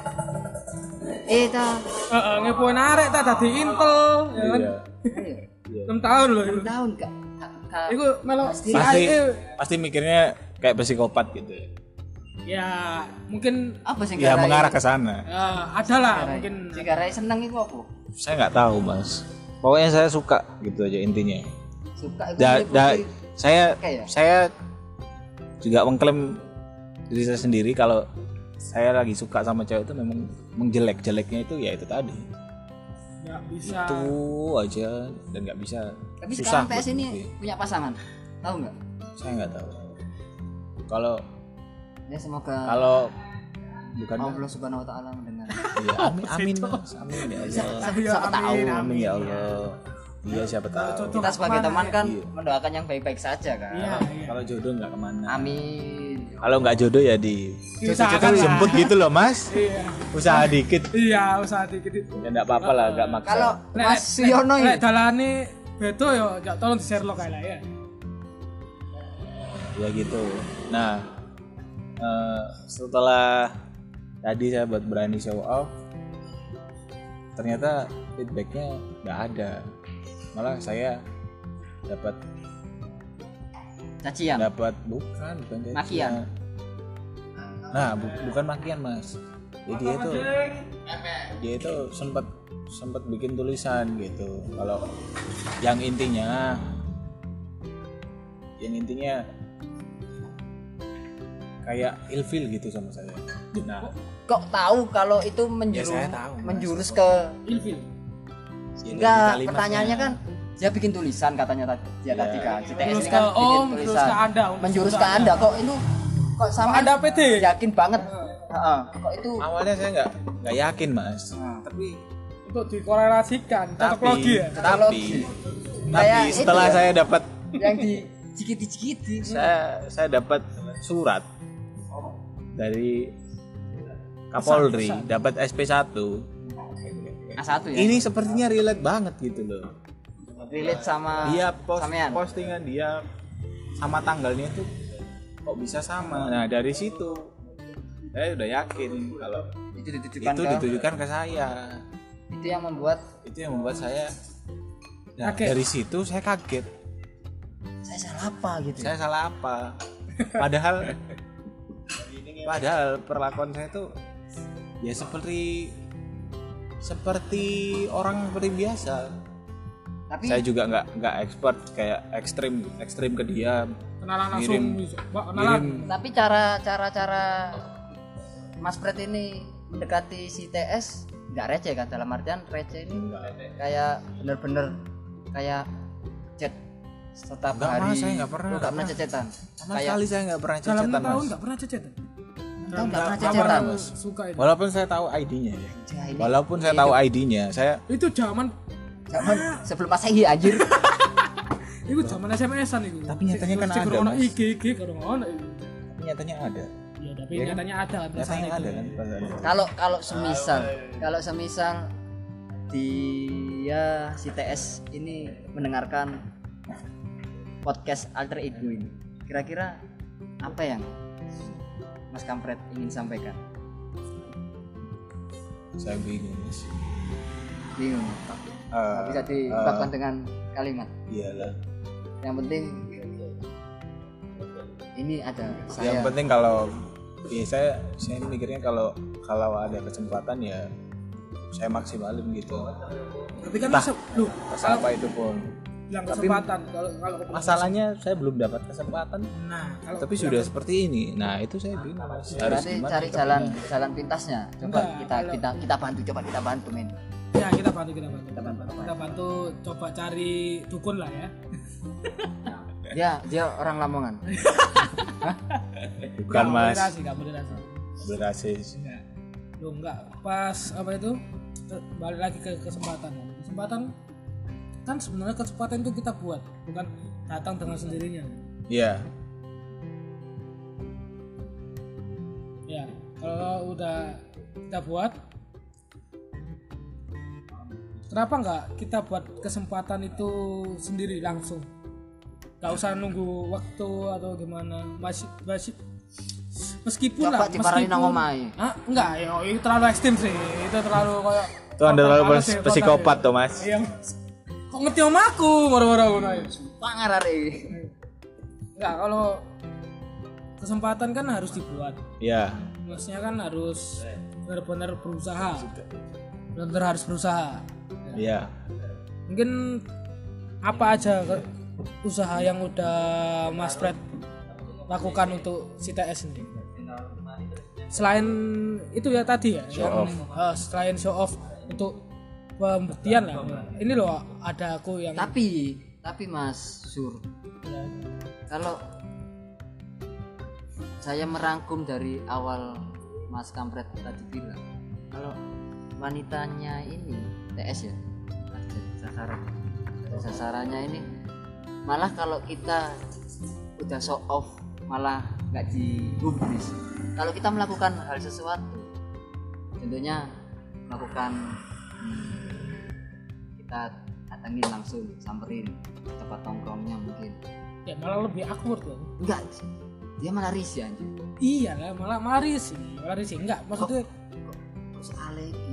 S3: eh ta
S1: Heeh, ngepoin arek tak dadi intel, ya kan?
S2: Iya.
S1: 6 tahun loh.
S3: enam
S1: itu.
S3: tahun kak.
S1: Iku melo
S3: Pasti-
S2: pasti pasti mikirnya kayak psikopat gitu ya.
S1: Ya mungkin
S3: apa sih
S2: ya mengarah ke sana.
S1: Ya, ada lah mungkin.
S3: Si Garai seneng itu apa?
S2: Saya nggak tahu mas. Pokoknya saya suka gitu aja intinya.
S3: Suka itu
S2: da, da- saya
S3: Kayak ya?
S2: saya juga mengklaim diri saya sendiri kalau saya lagi suka sama cewek itu memang menjelek jeleknya itu ya itu tadi
S1: nggak bisa.
S2: itu aja. Dan nggak bisa.
S3: Tapi
S2: susah
S3: sekarang
S2: buat
S3: ini
S2: bukti.
S3: punya pasangan. Tahu nggak?
S2: Saya nggak tahu. Kalau
S3: ya semoga
S2: kalau bukan
S3: Allah subhanahu wa taala mendengar.
S2: Ya, amin amin. Mas amin ya Allah.
S3: siapa,
S1: Ya,
S3: siapa tahu.
S1: Amin,
S2: amin. Ya Allah. Iya siapa tahu.
S3: kita sebagai
S1: Ke mana?
S3: teman kan
S2: Iya.
S3: mendoakan yang baik-baik saja kan?
S1: Iya, iya.
S2: kalau jodoh nggak ke mana.
S3: Amin
S2: kalau nggak jodoh ya di
S1: Diusahakan
S2: jemput gitu loh mas.
S1: Iya.
S2: usaha dikit.
S1: Iya, usaha dikit itu.
S2: ya nggak apa-apa lah nggak maksa.
S3: Kalau Mas Siono
S1: Lek
S3: ini?
S1: dalane beda ya, ya tolong di share lo kayak lah ya.
S2: ya gitu. Nah eh, setelah tadi saya buat berani show off ternyata feedbacknya nggak ada. Malah saya dapat
S3: cacian
S2: dapat bukan bukan cacian.
S3: Makian?
S2: nah bu- bukan makian mas jadi dia itu dia itu sempat sempat bikin tulisan gitu kalau yang intinya yang intinya kayak ilfil gitu sama saya nah
S3: kok tahu kalau itu menjurus
S2: Ya, tahu, Mas.
S3: menjurus ke
S1: Ilfil.
S2: ya
S3: enggak pertanyaannya kan dia bikin tulisan katanya tadi. Dia
S2: Iya.
S3: tadi kan si TS
S1: Terus
S3: ini
S1: ke
S3: kan bikin
S1: Om, terus
S3: tulisan.
S1: ke Anda, Om.
S3: menjurus ke anda. Kok itu kok sama
S1: Anda PD.
S3: yakin banget? Heeh. kok itu
S2: awalnya saya nggak nggak yakin mas.
S3: Nah.
S2: tapi
S1: untuk dikorelasikan cocok
S2: tapi
S1: logi ya?
S2: Tapi tapi setelah
S3: ya.
S2: saya dapat
S3: yang di cikiti-cikiti
S2: saya saya dapat surat dari Kapolri dapat SP1
S3: A1 ya.
S2: Ini sepertinya relate banget gitu loh
S3: relate sama
S2: dia post
S3: sampean.
S2: postingan dia sama tanggalnya itu kok bisa sama? Nah dari situ. Saya udah yakin kalau
S3: itu ditujukan
S2: itu
S3: ke
S2: ditujukan ke saya.
S3: Itu yang membuat
S2: itu yang membuat saya nah,
S1: Kaget.
S2: dari situ saya kaget.
S3: Saya salah apa gitu?
S2: Saya salah apa? Padahal padahal perlakuan saya tuh ya seperti seperti orang seperti biasa
S3: tapi
S2: saya juga nggak nggak expert kayak ekstrim ekstrim ke dia
S1: kenalan langsung
S2: Ngirim-
S1: Mbak, kenalan.
S2: ngirim.
S3: Tapi cara cara cara Mas Fred ini mendekati si TS nggak receh kan? Dalam artian receh ini kayak bener-bener kayak chat setiap
S2: Nggak,
S3: hari.
S2: Saya nggak pernah,
S3: Lu nggak pernah
S2: nggak
S3: cecetan
S2: sama
S3: kayak
S2: sekali saya nggak pernah
S1: dalam
S2: cecetan
S1: enam tahun nggak pernah cecetan?
S3: Tahu nggak pernah
S1: Kapan
S3: cecetan.
S1: lu
S3: Mas?
S1: suka itu.
S2: Walaupun saya tahu ID-nya ya. Walaupun saya tahu ID-nya saya
S1: itu zaman
S3: Zaman sebelum masehi anjir.
S1: Itu zaman SMS-an itu
S2: Tapi nyatanya kan ada,
S1: ono
S2: Mas.
S1: IG IG kalau ono itu.
S2: nyatanya ada.
S1: Ya tapi
S2: Iya kan?
S1: nyatanya ada kan
S2: nyatanya ada kan?
S3: Kalau kalau semisal kalau semisal dia si TS ini mendengarkan podcast alter ego ini kira-kira apa yang Mas Kampret ingin sampaikan?
S2: Saya bingung mas.
S3: Bingung
S2: Eh,
S3: bisa diungkapkan dengan kalimat.
S2: iyalah.
S3: Yang penting ini ada
S2: yang
S3: saya
S2: penting kalau ya saya saya mikirnya kalau kalau ada kesempatan ya saya maksimalin gitu.
S1: Tapi kan bisa lu
S2: Masa apa itu pun.
S1: yang
S2: Tapi-
S1: kesempatan kalau kalau
S2: masalahnya saya belum dapat kesempatan.
S1: Nah kalau
S2: tapi sudah seperti ini. Nah itu saya bingung. Harus
S3: berarti
S2: gimana
S3: cari jalan jalan pintasnya. Coba
S1: Enggak,
S3: kita
S1: kalau-
S3: kita kita bantu coba kita bantu men
S1: ya kita bantu kita bantu.
S3: Kita bantu,
S1: kita bantu coba cari dukun lah ya.
S3: Dia dia orang Lamongan.
S2: Bukan
S1: Nggak boleh
S2: mas
S1: nggak boleh rasis.
S2: berasis
S1: Enggak. Lu enggak pas apa itu? Balik lagi ke kesempatan. Kesempatan kan sebenarnya kesempatan itu kita buat, bukan datang dengan sendirinya.
S2: iya.
S1: Ya, kalau udah kita buat Kenapa enggak kita buat kesempatan itu sendiri langsung? Gak usah nunggu waktu atau gimana. Masih masih meskipun
S3: Coba
S1: lah meskipun-. Ah, enggak, ya itu terlalu ekstrim sih. Itu terlalu kayak
S2: itu anda terlalu psikopat tuh mas
S1: ya. Iya. Kok ngerti om aku moro-moro ngono ya?
S3: pangar hari
S1: Enggak, kalau kesempatan kan harus dibuat.
S2: ya
S1: Maksudnya kan harus benar-benar berusaha. Benar-benar harus berusaha.
S2: Ya
S1: Mungkin apa aja usaha yang udah Mas Fred lakukan untuk CTS ini? Selain itu ya tadi ya,
S2: Show
S1: yang,
S2: off.
S1: eh, selain show off untuk pembuktian lah. Ini loh ada aku yang
S3: tapi tapi Mas Sur kalau saya merangkum dari awal Mas Kampret tadi bilang kalau wanitanya ini TS ya? Sasaran. Sasarannya ini. Malah kalau kita udah show off malah nggak digubris kalau kita melakukan hal sesuatu tentunya melakukan hmm, kita datengin langsung samperin tempat nongkrongnya mungkin.
S1: Ya malah lebih awkward loh.
S3: enggak dia malah risih anjir
S1: Iya lah, malah malah risih, malah risih. Enggak, maksudnya
S3: terus alegi
S1: itu kan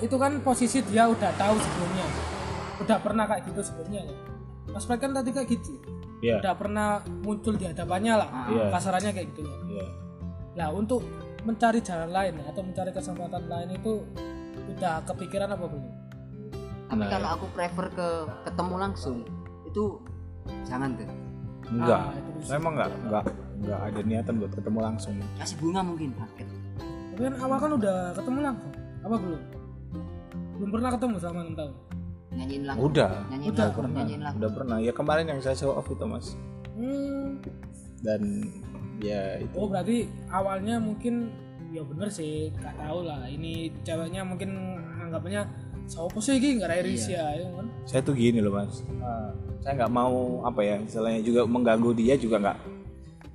S1: itu kan posisi dia udah tahu sebelumnya, udah pernah kayak gitu sebelumnya. kan. Mas Fred kan tadi kayak gitu,
S2: ya
S1: udah pernah muncul di hadapannya lah,
S2: Iya.
S1: kasarannya kayak gitu.
S2: ya
S1: Nah untuk mencari jalan lain atau mencari kesempatan lain itu udah kepikiran apa belum?
S3: tapi
S2: Nah,
S3: kalau aku prefer ke ketemu langsung itu jangan deh
S2: enggak
S1: Ah, itu
S2: emang enggak enggak enggak ada niatan buat ketemu langsung
S3: kasih bunga mungkin paket
S1: Tapi kan awal kan udah ketemu langsung, apa belum? Belum pernah ketemu selama enam tahun.
S3: nyanyiin lagu.
S2: Udah.
S3: Nyanyiin
S1: Udah,
S3: lagu
S2: pernah.
S3: nyanyiin lagu.
S2: Udah pernah. Ya kemarin yang saya show off itu mas.
S1: Hmm.
S2: dan ya itu.
S1: Oh berarti awalnya mungkin ya bener sih, gak tahu lah. Ini ceweknya mungkin anggapannya siapa sih ini nggak ada Risya ya kan?
S2: Saya tuh gini loh mas. Eh, saya nggak mau apa ya istilahnya juga mengganggu dia juga nggak.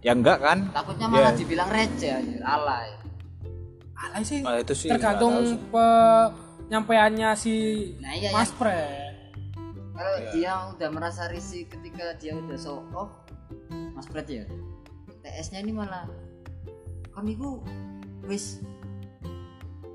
S2: Ya enggak kan?
S3: Takutnya malah
S2: Iya.
S3: dibilang receh alay.
S1: Alay sih.
S2: Nah, itu sih
S1: tergantung
S2: nggak
S1: penyampaiannya si
S3: nah iya
S1: Mas
S3: ya
S1: Pre.
S3: Kalau
S2: Iya.
S3: dia udah merasa risih ketika dia udah show off mas Fred ya TS nya ini malah kan itu wis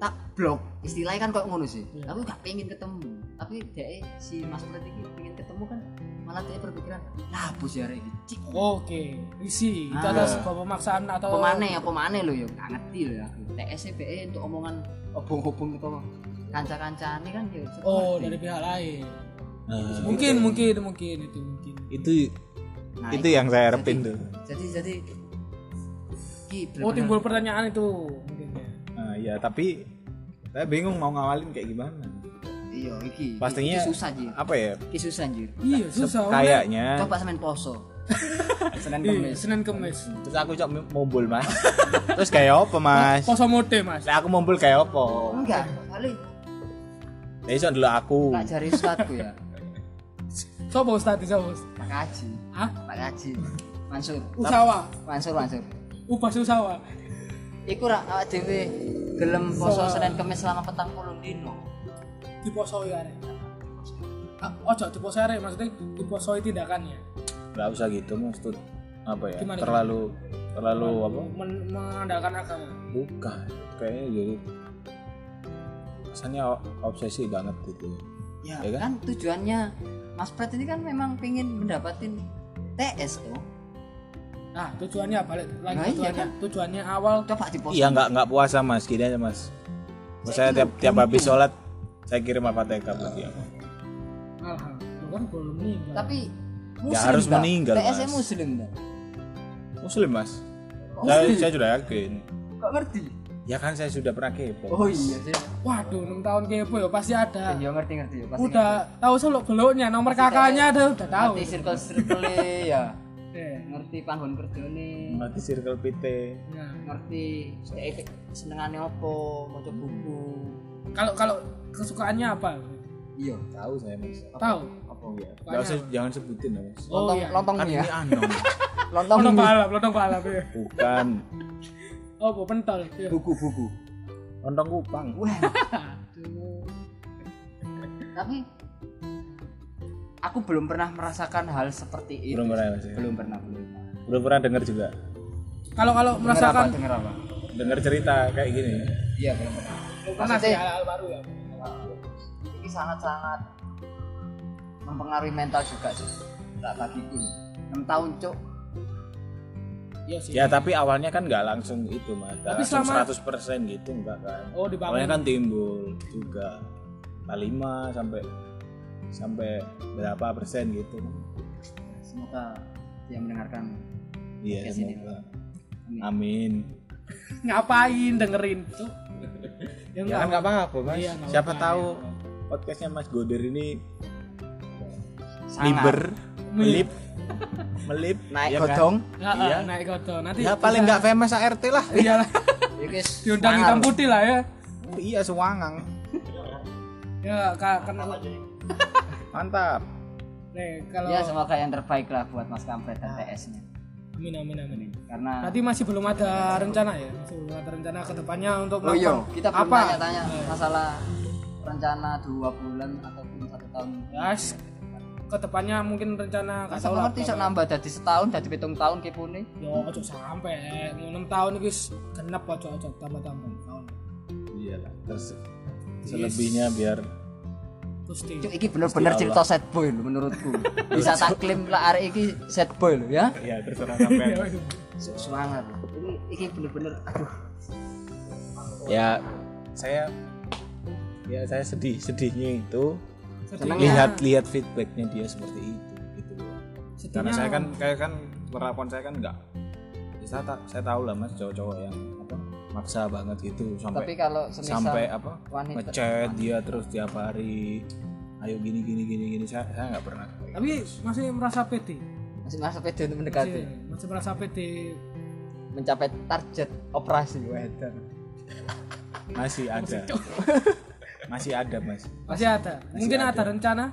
S3: tak blok. Istilahnya kan kok ngono sih.
S1: Iya.
S3: tapi gak pengen ketemu. Tapi dia si mas Fred ini pengen ketemu kan malah dia berpikiran lah bos ya cik.
S1: Oke isi itu
S3: Ah.
S1: ada sebuah pemaksaan atau
S3: apa mana apa mana lo ya gak ngerti lo ya TS BE E untuk omongan obong-obong itu kanca-kanca ini kan ya
S1: oh dari pihak lain.
S2: Nah,
S1: mungkin mungkin mungkin itu mungkin.
S2: Itu
S3: Nah,
S2: itu yang saya harapin
S3: jadi-
S2: tuh.
S3: jadi jadi Ki,
S1: oh timbul pertanyaan itu. Mungkin ya.
S2: nah, ya tapi saya bingung mau ngawalin kayak gimana.
S3: Iya iki
S2: Pastinya-
S3: iki susah anjir
S2: apa ya?
S3: Iki susah anjir
S1: iya susah
S2: kayaknya.
S3: Coba semen poso. Senin
S1: Iya,
S3: kemis.
S1: Senin Kemis.
S2: Terus aku cok mobil mas. Terus kayak apa mas
S1: poso mode mas.
S2: Lah aku mobil kayak apa?
S3: Enggak kali
S2: ya iso dulu aku.
S3: Tak jari ustadku ya.
S1: Sopo Ustaz Sopo
S3: Pak Kaji
S1: Hah?
S3: Pak Kaji Mansur.
S1: Usawa.
S3: Mansur Mansur.
S1: Ubah Usawa.
S3: Iku rak awak dhewe gelem poso senin kemis selama petang puluh dino.
S1: Diposoi arek. Ah, ojo diposoi arek maksudnya diposoi tindakannya
S2: nggak usah gitu mas tuh apa ya?
S1: Gimana?
S2: terlalu terlalu apa?
S1: Men- mengandalkan agama.
S2: Bukan kayaknya jadi kesannya obsesi banget gitu
S3: ya,
S2: Ya kan?
S3: kan? tujuannya Mas Prat ini kan memang pengen mendapatkan TS tuh.
S1: Nah tujuannya balik lagi
S3: Nah, iya
S1: tujuannya?
S3: kan?
S1: tujuannya awal
S3: coba di
S2: iya nggak nggak puasa mas. Gini aja mas. Terus saya tiap tiap habis sholat saya kirim apa TK buat dia
S1: alhamdulillah kan belum meninggal.
S3: Tapi
S2: Ya, harus
S3: dah.
S2: meninggal,
S3: TS
S2: Mas.
S3: muslim dah
S2: muslim mas. Saya saya sudah yakin.
S3: Kok ngerti
S2: ya kan saya sudah pernah kepo.
S3: Oh iya sih.
S1: Waduh enam tahun kepo ya pasti ada.
S3: Ya ngerti ngerti ya pasti
S1: udah tahu seluk beluknya nomor kakaknya ada udah tahu.
S3: ngerti circle circle ya ngerti panggon kerjane
S2: mati circle PT
S1: nah.
S3: ngerti efek senengane opo maca buku.
S1: Kalau kalau kesukaannya apa?
S3: Iya
S2: tahu saya mas.
S1: Tahu?
S3: Apa
S2: ya nggak usah jangan sebutin ya mas.
S1: Oh,
S3: lontong
S1: iya.
S3: lontong
S2: kan
S3: mie
S2: ini
S3: ya
S2: anom
S3: lontong
S1: balap lontong balap ya
S2: bukan
S1: oh bu pentol ya.
S3: buku buku
S2: lontong kupang.
S3: Wah.
S1: Aduh.
S3: tapi aku belum pernah merasakan hal seperti itu
S2: belum pernah mas ya?
S3: belum pernah belum pernah.
S2: Belum pernah dengar juga?
S1: Kalau kalau
S3: Denger apa
S1: merasakan
S3: denger apa?
S2: Dengar cerita kayak gini?
S3: Iya belum pernah.
S1: Belum pernah sih hal-hal baru ya?
S3: Ini sangat sangat mempengaruhi mental juga sih tak bagiku. 6 tahun cuk
S1: iya sih.
S2: Ya tapi awalnya kan nggak langsung itu mas. Nggak
S1: Tapi selama-
S2: 100% gitu enggak kan?
S1: Oh dibangun
S2: awalnya kan timbul juga K5 sampai sampai berapa persen gitu.
S3: Semoga dia mendengarkan
S2: iya
S3: ini.
S2: semoga.
S3: Amin.
S2: amin.
S1: Ngapain dengerin? Tuh ya
S2: ya nggak apa-apa. mas.
S1: Iya,
S2: siapa
S1: apa-apa.
S2: tahu podcastnya mas Goder ini
S3: Sangat.
S2: liber melip. Melip.
S3: Naik
S2: ya
S3: godong.
S2: Iya.
S1: naik kodo nanti
S2: ya paling nggak famous ART lah.
S1: Iya. Lah
S3: Iki
S1: diundang hitam putih lah ya.
S2: Oh, iya sewangang.
S1: Ya kak kena
S2: mantap.
S1: Nih kalau
S3: ya semoga yang terbaik lah buat Mas Kampret dan TS nya.
S1: Amin amin amin.
S3: Karena
S1: Nanti masih belum ada rencana ya, masih belum ada rencana ke depannya untuk
S3: oh iya. kita belum
S1: apa?
S3: tanya-tanya masalah rencana dua bulan ataupun satu tahun.
S1: Ya, s- ke depannya mungkin rencana
S3: Masa
S1: tahu lah.
S3: ngerti sok nambah dari setahun dari pitung tahun kepune
S1: Yo, ojo sampai 6 tahun iki wis genep ojo ojo tambah-tambah tahun.
S2: iyalah terus selebihnya biar
S1: Gusti.
S3: Cuk, iki bener-bener cerita set boy lho menurutku. Bisa taklim lah arek iki set boy lho ya?
S2: Ya terserah sampean.
S3: Su- semangat ini iki bener-bener aduh.
S2: Ya saya ya saya sedih sedihnya itu
S1: Sedihnya-
S2: lihat lihat feedbacknya dia seperti itu gitu loh. Karena saya kan kayak kan perlakuan saya kan enggak ya, saya ta- saya tahu lah mas cowok-cowok yang apa maksa banget gitu
S3: tapi
S2: sampai
S3: kalau semisal
S2: sampai apa ngechat dia terus tiap hari ayo gini gini gini gini saya saya nggak pernah
S1: tapi masih merasa pede.
S3: masih masa pede untuk
S1: Masih,
S3: mendekati.
S1: Masih merasa pede.
S3: mencapai target operasi wedan
S2: masih ada. masih ada mas
S1: masih ada mungkin ada. rencana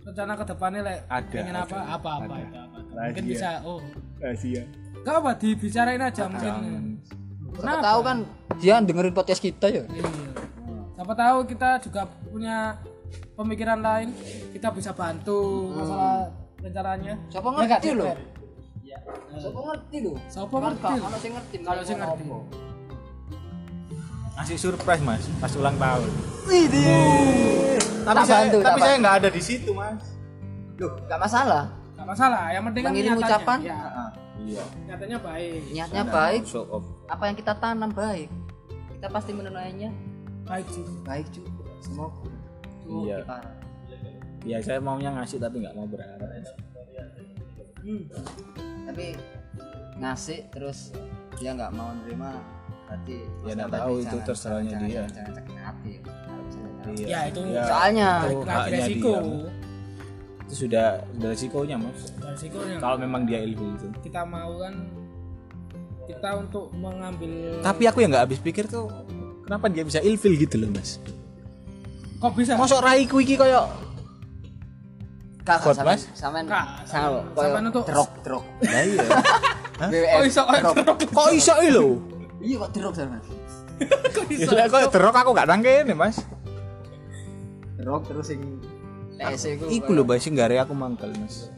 S1: rencana ke depannya like,
S2: Ada,
S1: pengen
S2: ada,
S1: apa apa apa
S2: ada.
S1: itu apa mungkin bisa oh
S2: rahasia
S1: gak apa dibicarain aja mungkin
S3: Siapa tahu kan dia dengerin podcast kita ya.
S1: Iya. Siapa tahu kita juga punya pemikiran lain, kita bisa bantu masalah rencananya.
S3: Siapa
S1: Ya
S3: ngerti
S1: Cek?
S3: lo? Siapa ngerti lo?
S1: Siapa ngerti?
S3: Kalau sing ngerti,
S1: Kalau sing ngerti.
S2: Ngasih surprise mas pas ulang tahun tapi
S3: Tak
S2: saya
S3: bantu, tak
S2: tapi saya
S3: bantu.
S2: nggak ada di situ mas
S3: Loh, enggak masalah.
S1: Gak masalah, yang penting kan
S3: Mengirim
S1: niatannya.
S3: ucapan.
S1: Ya,
S2: iya
S1: niatannya baik.
S3: Niatnya baik,
S2: show off
S3: apa yang kita tanam baik. Kita pasti menunainya
S1: Baik sih.
S3: baik juga. Semoga. Tuh,
S2: Iya.
S3: kita
S2: ya saya maunya ngasih tapi nggak mau berharap
S1: Hmm.
S3: tapi ngasih terus dia nggak mau nerima berarti
S2: Ya, nggak tahu itu
S3: jangan-
S2: terserahnya dia.
S3: tahu.
S2: Iya.
S1: Ya itu
S2: Ya,
S3: soalnya
S2: itu
S1: resiko.
S2: dia. itu sudah sudah resikonya mas
S1: Resikonya.
S2: kalau memang dia ilfil itu
S1: kita mau kan kita untuk mengambil
S2: tapi aku yang nggak habis pikir tuh kenapa dia bisa ilfil gitu loh mas
S1: kok bisa
S2: masuk raiku iki koyo
S3: kak
S2: Kuat,
S3: sampean
S2: Mas?
S3: sampean
S1: Kak,
S3: sama
S1: sampean untuk-
S3: drop drop
S2: lah iya
S1: Oh iso kok
S3: drop
S2: kok iso iki lho
S3: iya kok drop sampean
S1: kok iso.
S2: Gila kok terok aku gak nangkene mas?
S3: Drop terus sing TSE ku
S2: Iku lho bahasa nggak aku mangkel mas.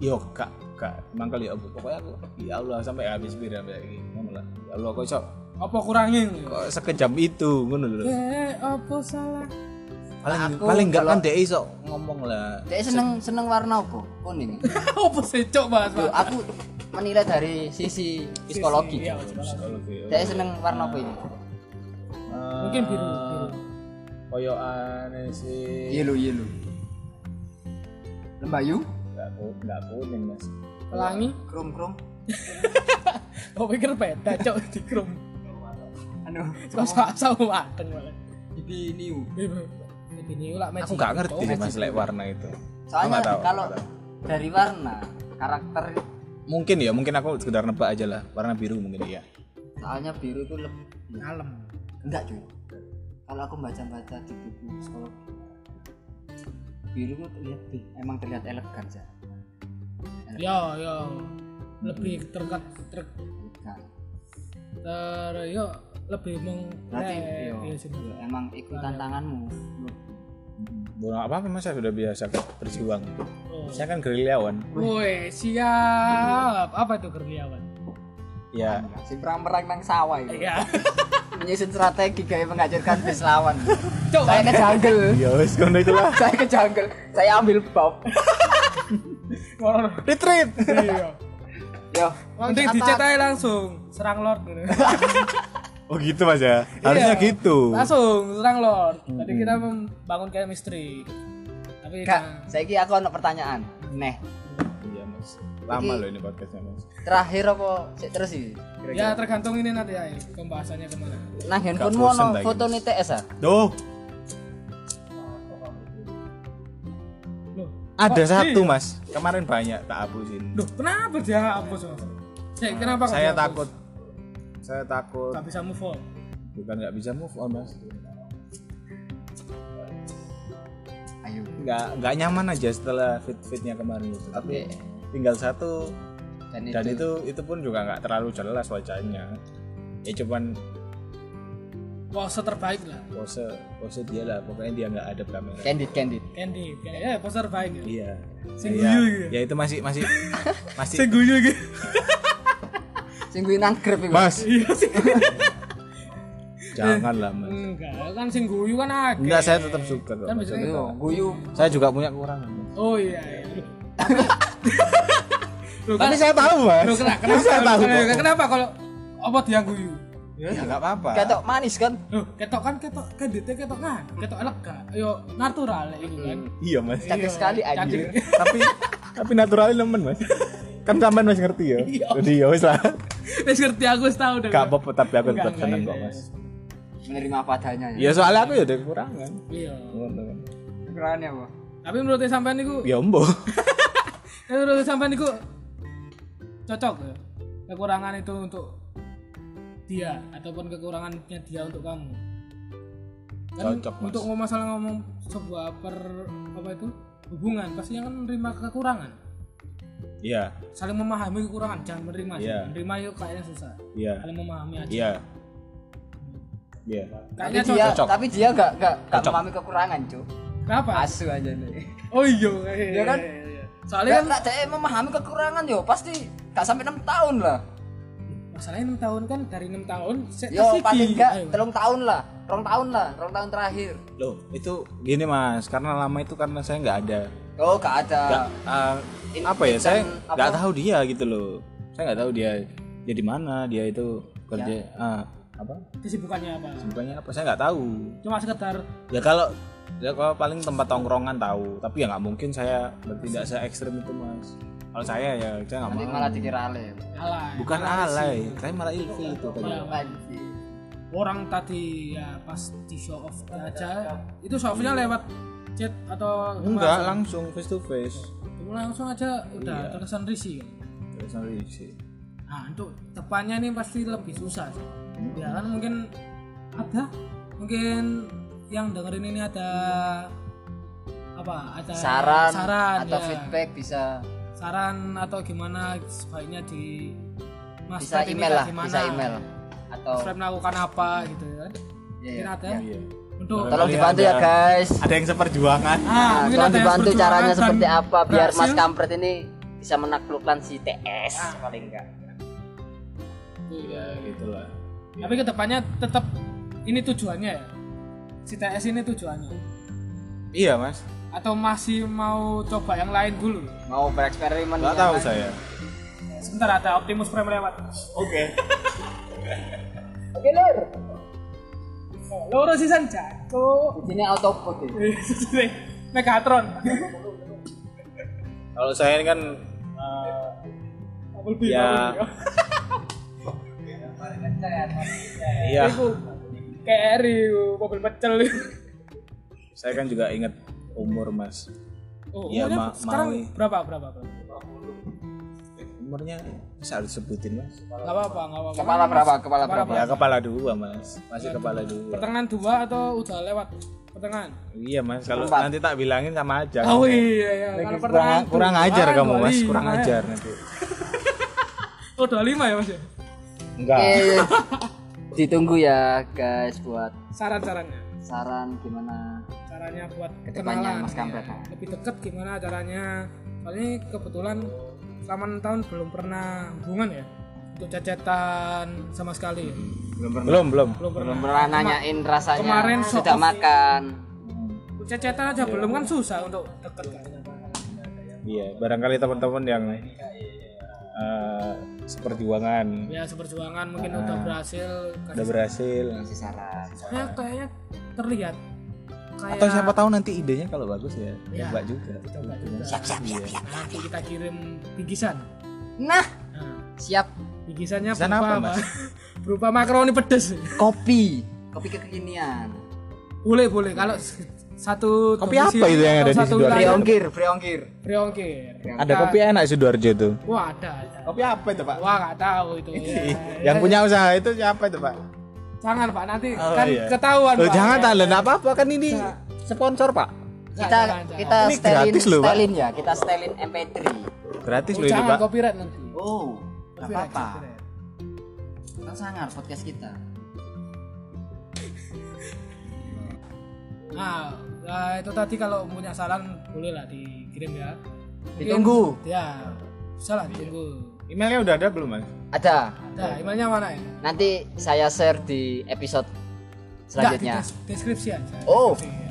S2: Yo kak kak mangkel ya apa pokoknya aku ya Allah sampai habis bir sampai iki? Ngono lah. Ya Allah kok iso
S1: Apa kurangin?
S2: kok sekejam itu? Ngono lho.
S1: Eh, apa salah?
S2: Paling
S3: Aku
S2: paling enggak kan dia iso ngomong lah.
S3: Dia seneng seneng warna apa? Kuning
S1: apa sih cok
S3: Loh, aku menilai dari sisi psikologi.
S1: Iya, psikologi.
S3: seneng warna apa ini?
S1: Mungkin biru, biru.
S2: koyokan sih.
S3: Yellow yellow. Lembayu
S2: enggak enggak kuning mas.
S1: Pelangi?
S3: krom krom
S1: Kau pikir beda cok di krum.
S3: anu.
S1: Masa asal mateng malah.
S3: ini new
S2: Aku nggak ngerti sih mas lek warna itu.
S3: Soalnya
S2: tahu,
S3: kalau dari warna karakter
S2: mungkin ya mungkin aku sekedar nebak aja lah. Warna biru mungkin ya.
S3: soalnya biru itu lebih
S1: Kalem.
S3: enggak cuy. Kalau aku baca-baca di buku psikologi biru itu terlihat emang terlihat elegan sih
S1: Ya, ya. Lebih terkat ter, ter yo lebih meng
S3: berarti
S1: eh,
S3: yo,
S1: iya
S3: yo, emang ikut tantanganmu
S2: Bono apa apa mas? Saya sudah biasa berjuang.
S1: Oh.
S2: saya kan gerilyawan
S1: Woi, siap. Apa itu kerjaan?
S2: ya.
S3: Si perang-perang nang sawah itu.
S1: Iya.
S3: menyusun strategi kayak menghancurkan bis lawan.
S1: Cok,
S3: saya ke jungle
S2: ya wis ngono iku lah.
S3: Saya ke jungle saya ambil bob
S1: ngono.
S2: retreat.
S1: Iya.
S3: yo.
S1: Mending aja langsung. Serang lord gitu.
S2: oh gitu mas ya? Harusnya
S1: Iya.
S2: gitu.
S1: Langsung serang lord. Tadi kita membangun chemistry. Tapi
S3: kak
S1: nah,
S3: saya kira aku ada pertanyaan. Neh
S2: iya mas. Lama loh ini podcastnya mas.
S3: Terakhir apa sik terus sih
S1: ya tergantung ini nanti ya pembahasannya ke mana.
S3: nah handphonemu
S2: bosen
S3: ono
S2: lagi,
S3: foto nih TS ah
S2: Duh,
S1: Loh,
S2: ada
S1: kok
S2: satu
S1: iya?
S2: mas. Kemarin banyak tak hapusin
S1: Loh, kenapa dia hapus mas? Saya kenapa kok
S2: saya takut saya takut
S1: Gak bisa move on.
S2: bukan nggak bisa move on mas
S3: ayo
S2: nggak nggak nyaman aja setelah fit fitnya kemarin itu tapi
S3: Oke.
S2: tinggal satu
S3: dan,
S2: dan itu itu pun juga nggak terlalu jelas wajahnya ya cuman
S1: Pose terbaik lah.
S2: pose pose dia lah pokoknya dia nggak ada kamera
S3: candid candid
S1: Candy, ya pose terbaik ya.
S2: iya
S1: Sing
S2: ya,
S1: gitu.
S2: ya itu masih masih masih
S1: guyu gitu.
S3: sing kuwi nang grab iku
S2: mas
S1: Iya sih.
S2: jangan lah mas
S1: Enggak, kan sing guyu kan agak.
S2: enggak saya tetap suka kok
S1: Kan
S2: Mas.
S1: bisa
S3: yo guyu
S2: saya juga punya kekurangan Mas.
S1: Oh iya. iya. Loh,
S2: tapi
S1: kan-
S2: saya tahu mas
S1: Loh, kenapa? Kenapa?
S2: saya tahu
S1: kenapa, kalau apa dia guyu?
S2: ya nggak apa-apa
S3: ketok manis kan
S1: Loh, ketok kan ketok kreditnya ketok kan, ketok lega. Yo natural itu kan.
S2: iya mas
S3: cantik
S1: Iya,
S3: sekali anjir
S2: tapi tapi naturalnya nemen mas kan sampean masih ngerti ya
S1: Iya.
S2: jadi ya wis lah
S1: Wis ngerti aku wis tahu deh.
S2: gak apa-apa tapi aku tetap seneng kok
S1: iya.
S2: mas
S3: menerima apa adanya ya
S2: ya soalnya aku ya ada kekurangan
S1: Iya.
S2: Ngono kan.
S3: kekurangannya apa
S1: Tapi menurut sampean niku,
S2: ya embo
S1: menurut sampean niku cocok ya? Kekurangan itu untuk dia ataupun kekurangannya dia untuk kamu. kan
S2: Cocok, Mas.
S1: untuk ngomong masalah ngomong sebuah per apa itu hubungan pasti kan menerima kekurangan
S2: iya.
S1: Saling memahami kekurangan jangan menerima.
S2: Iya.
S1: menerima yuk kayaknya susah.
S2: Iya.
S1: Saling memahami aja.
S2: Iya. Iya.
S3: Tapi
S1: kayaknya
S3: dia
S1: cocok.
S3: tapi dia nggak nggak nggak
S2: Cocok.
S3: memahami kekurangan cuy
S1: kenapa?
S3: Asu aja nih.
S1: Oh iya
S3: Ya kan?
S1: soalnya
S3: Nggak
S1: kan
S3: dia memahami kekurangan yo pasti nggak sampai enam tahun lah.
S1: Masalahnya enam tahun kan dari enam tahun
S3: yo paling enggak telung tahun lah. Rong tahun lah rong tahun terakhir.
S2: Loh itu gini mas. Karena lama itu karena saya nggak ada
S3: oh nggak ada.
S2: Nggak eh,
S3: In-
S2: apa ya saya nggak tahu dia gitu loh. Saya nggak tahu dia dia di mana dia itu kerja ah, apa?
S1: Kesibukannya apa?
S2: Bukannya apa? Saya nggak tahu.
S1: Cuma sekedar
S2: ya kalau ya kalau paling tempat tongkrongan tahu. Tapi ya nggak mungkin saya bertindak se ekstrim itu mas. Kalau saya ya saya nggak mau.
S3: malah dikira alay.
S1: Alay.
S2: Bukan alay saya malah ilfil itu tadi.
S1: Ya, orang tadi ya pas di show off aja itu show offnya lewat chat atau
S2: enggak langsung face to face
S1: langsung aja udah terkesan risih kan.
S2: terus nanti sih
S1: Nah, untuk depannya ini pasti lebih susah sih. Ya kan mungkin ada mungkin yang dengerin ini ada apa? Ada
S3: saran,
S1: saran
S3: atau
S1: ya.
S3: feedback bisa
S1: Saran atau gimana sebaiknya di Mas
S3: bisa email lah
S1: gimana?
S3: bisa email atau
S1: melakukan apa gitu kan.
S3: Iya,
S1: Mungkin
S3: iya,
S1: ada
S2: iya.
S1: Untuk
S3: tolong dibantu ya guys
S2: ada yang seperjuangan
S1: Ah,
S3: Nah, tolong dibantu caranya
S1: dan
S3: seperti apa biar Mas. Kampret ini bisa menaklukkan si TS paling enggak
S2: ya gitulah
S1: Tapi ke depannya tetap ini tujuannya ya. Si TS ini tujuannya.
S2: iya mas
S1: Atau masih mau coba yang lain dulu?
S3: mau bereksperimen
S2: nggak tahu
S3: lain.
S2: saya
S1: Sebentar ada Optimus Prime lewat.
S2: oke
S1: Oke, Lur. Loro sisan jago.
S3: di sini autobot ini
S1: Megatron.
S2: kalau saya ini kan eh,
S1: Bumblebee.
S2: Ya. Iya
S1: Iku kayak Eri, mobil pecel.
S2: saya kan juga ingat umur mas
S1: Oh,
S2: Iya, Ma-
S1: sekarang berapa berapa? berapa?
S2: umurnya bisa harus sebutin mas
S1: Gak apa-apa, gak apa-apa.
S3: kepala berapa kepala berapa
S2: ya kepala dua mas masih kepala dua
S1: Pertengahan dua atau udah lewat pertengahan?
S2: iya mas kalau
S3: Empat.
S2: nanti tak bilangin sama aja
S1: Oh iya, iya. Kalau pertengahan
S2: kurang kurang
S1: dua,
S2: ajar kamu mas
S1: 25
S2: kurang
S1: ya.
S2: ajar nanti
S1: Oh, 25 ya, Mas ya?
S2: enggak
S3: Oke. ditunggu ya guys buat
S1: Saran-sarannya.
S3: saran gimana
S1: Caranya buat
S3: Ke
S1: depannya.
S3: Mas Kampret.
S1: ya. Lebih deket gimana caranya? Soalnya kebetulan selama 6 tahun belum pernah hubungan ya. Untuk cecetan sama sekali.
S3: belum pernah
S2: belum belum
S1: Belum pernah.
S3: belum pernah nanyain rasanya
S1: kemarin
S3: sudah
S1: show off.
S3: makan
S1: Untuk cecetan aja belum kan susah untuk deket kan.
S2: iya barangkali teman-teman yang eh, seperjuangan
S1: Ya seperjuangan mungkin udah berhasil
S2: udah berhasil
S3: kasih saran
S1: Soalnya kayaknya terlihat kayak
S2: atau siapa tahu nanti idenya kalau bagus ya
S1: Ya.
S2: coba juga
S1: coba juga.
S3: siap siap siap,
S2: Iya.
S3: siap.
S1: nanti kita kirim bingkisan
S3: nah
S1: nah,
S3: siap
S1: bingkisannya
S2: Bingkisan
S1: berupa
S2: apa,
S1: apa,
S2: Mas?
S1: berupa makaroni pedes
S3: kopi kopi kekinian
S1: boleh boleh kalau satu
S2: Kopi apa itu yang ada di
S1: satu
S2: Sidoarjo?
S3: Breongkir Breongkir
S1: Breongkir
S2: ada kopi enak sidoarjo tuh
S1: wah ada, ada.
S2: kopi apa itu pak
S1: wah nggak tahu itu ya.
S2: yang punya usaha itu siapa itu pak
S1: jangan pak nanti
S2: Oh,
S1: kan
S2: iya.
S1: ketahuan
S2: Loh,
S1: Pak.
S2: jangan
S1: Ya.
S2: tak nggak apa-apa kan ini sponsor pak
S3: kita
S1: jangan, jangan.
S3: kita
S2: Ini
S3: setelin
S2: gratis loh,
S3: ya kita setelin MP3
S2: gratis
S1: Oh,
S2: loh ini
S1: jangan
S2: pak
S1: copyright nanti
S3: oh apa-apa kan sangat podcast kita
S1: Nah, ya itu tadi kalau punya saran boleh lah dikirim ya. Mungkin-
S3: Ditunggu.
S1: Ya, salah ditunggu.
S2: Emailnya udah ada belum mas
S3: ada
S1: Nah, emailnya mana ya?
S3: nanti saya share di episode selanjutnya
S1: Enggak, di des- deskripsi aja.
S3: Oh.
S1: Deskripsi, ya.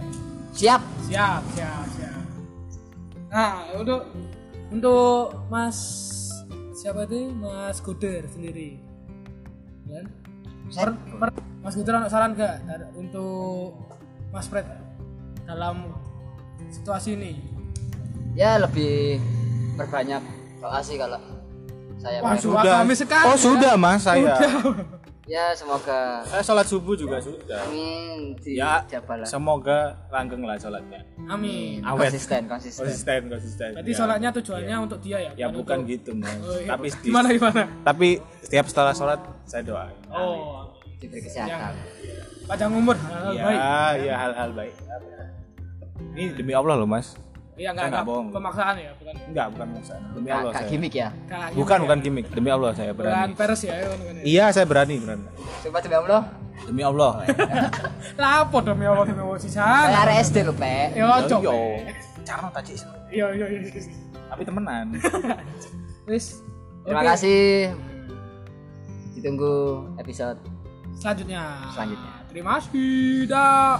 S3: siap
S1: Siap, siap, siap. Nah, untuk untuk Mas siapa itu? Mas Guder sendiri. Kan? Per- per- Mas Guder ada saran gak dar- untuk Mas Fred dalam situasi ini?
S3: ya lebih berbanyak doa sih kalau saya
S1: Wah, kami sekali.
S2: oh
S1: ya.
S2: sudah mas saya.
S3: Ya semoga.
S2: Saya sholat subuh juga sudah.
S3: Amin.
S2: Ya
S3: dijabalah
S2: semoga langgeng lah sholatnya.
S1: Amin.
S2: awet.
S3: Konsisten konsisten.
S2: Konsisten konsisten.
S1: Berarti
S2: Ya.
S1: sholatnya tujuannya untuk dia ya?
S2: ya bukan
S1: untuk-
S2: gitu mas.
S1: Oh, iya.
S2: tapi di-
S1: gimana gimana?
S2: tapi setiap setelah sholat saya doa.
S1: Oh,
S3: diberi kesehatan.
S1: Panjang umur. Hal
S2: Iya,
S1: baik.
S2: iya hal-hal baik. Ini demi Allah loh, Mas.
S1: Iya
S2: Saya
S1: nggak
S2: nggak
S1: ada
S2: bohong.
S1: pemaksaan ya bukan
S2: Enggak, bukan maksaan. Demi Allah
S3: kak
S2: saya.
S3: gimmick ya
S2: Bukan, bukan
S1: ya.
S2: gimmick. Demi Allah saya
S1: bukan
S2: berani.
S1: peres ya kan, kan, ya.
S2: Iya, saya berani, berani.
S3: coba demi Allah
S2: Demi Allah.
S1: lapo demi Allah demi Allah
S3: saya
S1: sisan
S3: arek SD lho Pak
S1: yo coba
S2: Yo, cara tak cik.
S1: iya iya iya
S2: Tapi temenan.
S1: wis
S3: terima kasih ditunggu episode
S1: selanjutnya
S3: Selanjutnya.
S1: terima kasih dah